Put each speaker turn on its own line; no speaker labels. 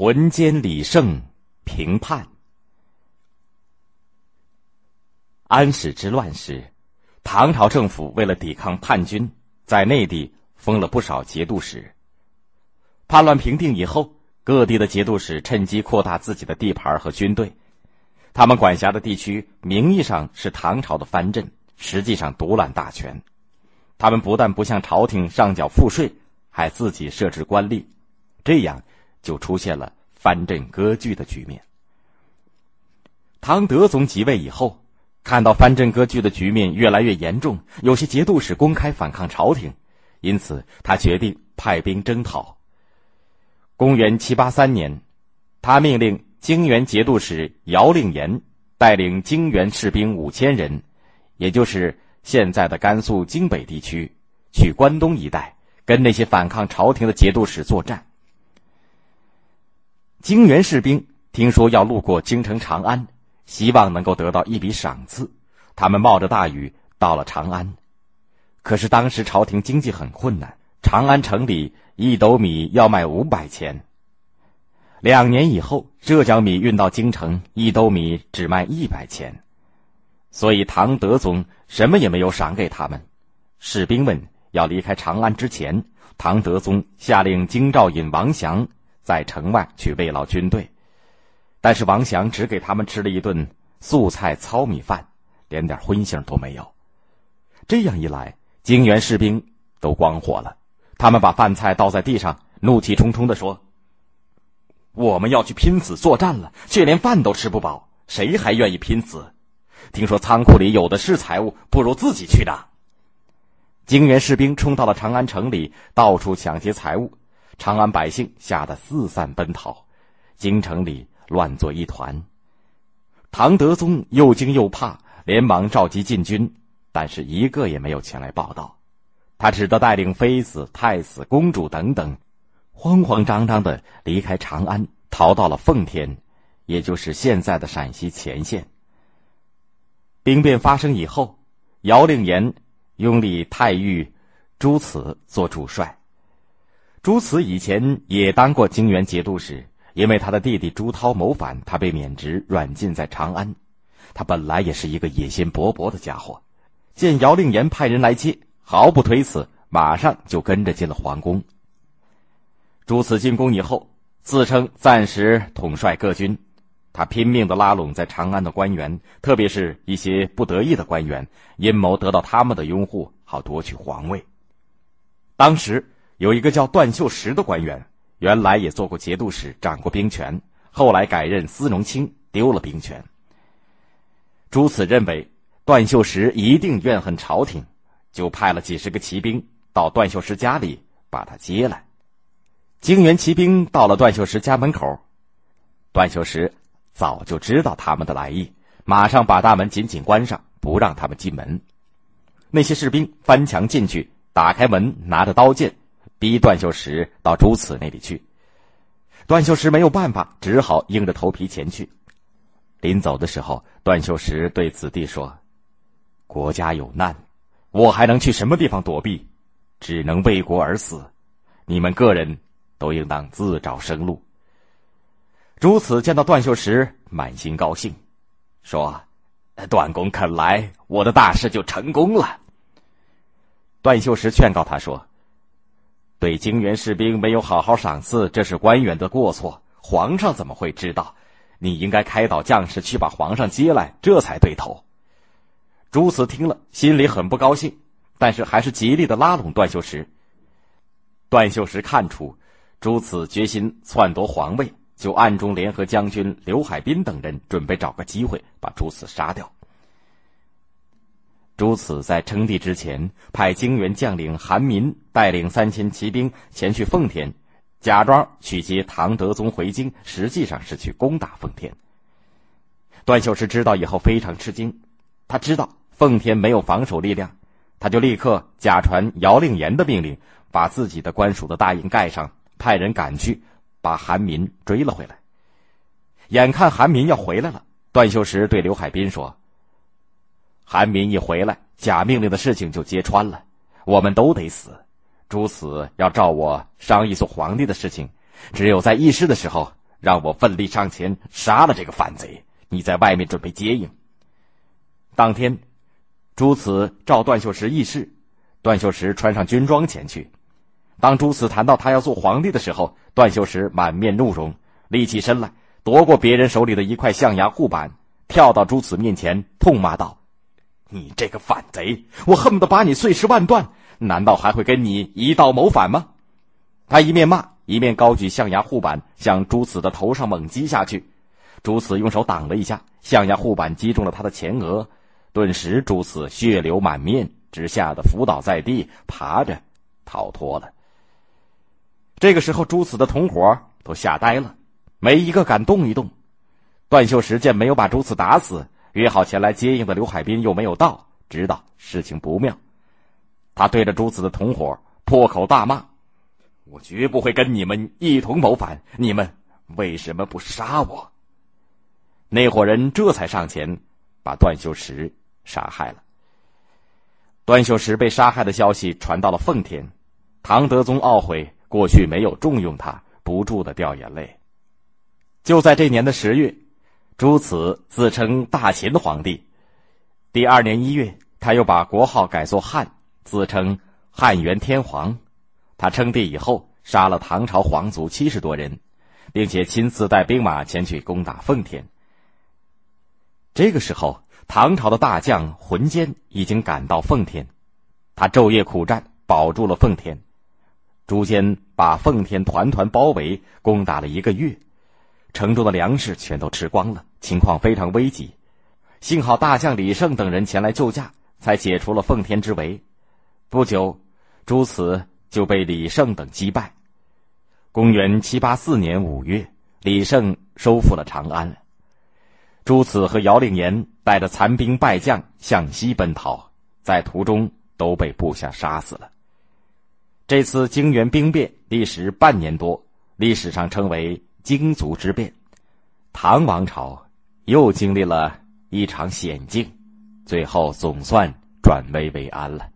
浑奸李胜平叛。安史之乱时，唐朝政府为了抵抗叛军，在内地封了不少节度使。叛乱平定以后，各地的节度使趁机扩大自己的地盘和军队。他们管辖的地区名义上是唐朝的藩镇，实际上独揽大权。他们不但不向朝廷上缴赋税，还自己设置官吏，这样就出现了藩镇割据的局面。唐德宗即位以后。看到藩镇割据的局面越来越严重，有些节度使公开反抗朝廷，因此他决定派兵征讨。公元七八三年，他命令泾原节度使姚令言带领泾原士兵五千人，也就是现在的甘肃泾北地区，去关东一带跟那些反抗朝廷的节度使作战。泾原士兵听说要路过京城长安。希望能够得到一笔赏赐，他们冒着大雨到了长安。可是当时朝廷经济很困难，长安城里一斗米要卖五百钱。两年以后，浙江米运到京城，一斗米只卖一百钱，所以唐德宗什么也没有赏给他们。士兵们要离开长安之前，唐德宗下令京兆尹王祥在城外去慰劳军队。但是王祥只给他们吃了一顿素菜糙米饭，连点荤腥都没有。这样一来，泾原士兵都光火了，他们把饭菜倒在地上，怒气冲冲的说：“我们要去拼死作战了，却连饭都吃不饱，谁还愿意拼死？听说仓库里有的是财物，不如自己去拿。”泾原士兵冲到了长安城里，到处抢劫财物，长安百姓吓得四散奔逃，京城里。乱作一团。唐德宗又惊又怕，连忙召集禁军，但是一个也没有前来报道。他只得带领妃子、太子、公主等等，慌慌张张的离开长安，逃到了奉天，也就是现在的陕西乾县。兵变发生以后，姚令言拥立太尉朱慈做主帅。朱慈以前也当过泾原节度使。因为他的弟弟朱涛谋反，他被免职，软禁在长安。他本来也是一个野心勃勃的家伙，见姚令言派人来接，毫不推辞，马上就跟着进了皇宫。朱慈进宫以后，自称暂时统帅各军，他拼命的拉拢在长安的官员，特别是一些不得意的官员，阴谋得到他们的拥护，好夺取皇位。当时有一个叫段秀实的官员。原来也做过节度使，掌过兵权，后来改任司农卿，丢了兵权。朱此认为段秀实一定怨恨朝廷，就派了几十个骑兵到段秀实家里把他接来。泾原骑兵到了段秀实家门口，段秀实早就知道他们的来意，马上把大门紧紧关上，不让他们进门。那些士兵翻墙进去，打开门，拿着刀剑。逼段秀石到朱慈那里去，段秀石没有办法，只好硬着头皮前去。临走的时候，段秀石对子弟说：“国家有难，我还能去什么地方躲避？只能为国而死。你们个人都应当自找生路。”朱慈见到段秀石，满心高兴，说：“段公肯来，我的大事就成功了。”段秀实劝告他说。对泾原士兵没有好好赏赐，这是官员的过错。皇上怎么会知道？你应该开导将士去把皇上接来，这才对头。朱慈听了，心里很不高兴，但是还是极力的拉拢段秀实。段秀实看出朱慈决心篡夺皇位，就暗中联合将军刘海滨等人，准备找个机会把朱慈杀掉。朱此在称帝之前，派泾原将领韩民带领三千骑兵前去奉天，假装去接唐德宗回京，实际上是去攻打奉天。段秀实知道以后非常吃惊，他知道奉天没有防守力量，他就立刻假传姚令言的命令，把自己的官署的大印盖上，派人赶去把韩民追了回来。眼看韩民要回来了，段秀实对刘海滨说。韩民一回来，假命令的事情就揭穿了，我们都得死。朱慈要召我商议做皇帝的事情，只有在议事的时候让我奋力上前杀了这个反贼。你在外面准备接应。当天，朱慈召段秀实议事，段秀实穿上军装前去。当朱慈谈到他要做皇帝的时候，段秀实满面怒容，立起身来，夺过别人手里的一块象牙护板，跳到朱慈面前，痛骂道：“你这个反贼！我恨不得把你碎尸万段！难道还会跟你一道谋反吗？”他一面骂，一面高举象牙护板向朱慈的头上猛击下去。朱慈用手挡了一下，象牙护板击中了他的前额，顿时朱慈血流满面，只吓得伏倒在地，爬着逃脱了。这个时候，朱慈的同伙都吓呆了，没一个敢动一动。段秀实见没有把朱慈打死，约好前来接应的刘海滨又没有到，知道事情不妙，他对着朱慈的同伙破口大骂：“我绝不会跟你们一同谋反，你们为什么不杀我？”那伙人这才上前，把段秀实杀害了。段秀实被杀害的消息传到了奉天，唐德宗懊悔。过去没有重用他，不住的掉眼泪。就在这年的十月，朱慈自称大秦皇帝。第二年一月，他又把国号改作汉，自称汉元天皇。他称帝以后，杀了唐朝皇族七十多人，并且亲自带兵马前去攻打奉天。这个时候，唐朝的大将浑坚已经赶到奉天，他昼夜苦战，保住了奉天。朱坚把奉天团团包围，攻打了一个月，城中的粮食全都吃光了，情况非常危急。幸好大将李胜等人前来救驾，才解除了奉天之围。不久，朱慈就被李胜等击败。公元七八四年五月，李胜收复了长安。朱慈和姚令言带着残兵败将向西奔逃，在途中都被部下杀死了。这次泾原兵变历时半年多，历史上称为“荆族之变”。唐王朝又经历了一场险境，最后总算转危为安了。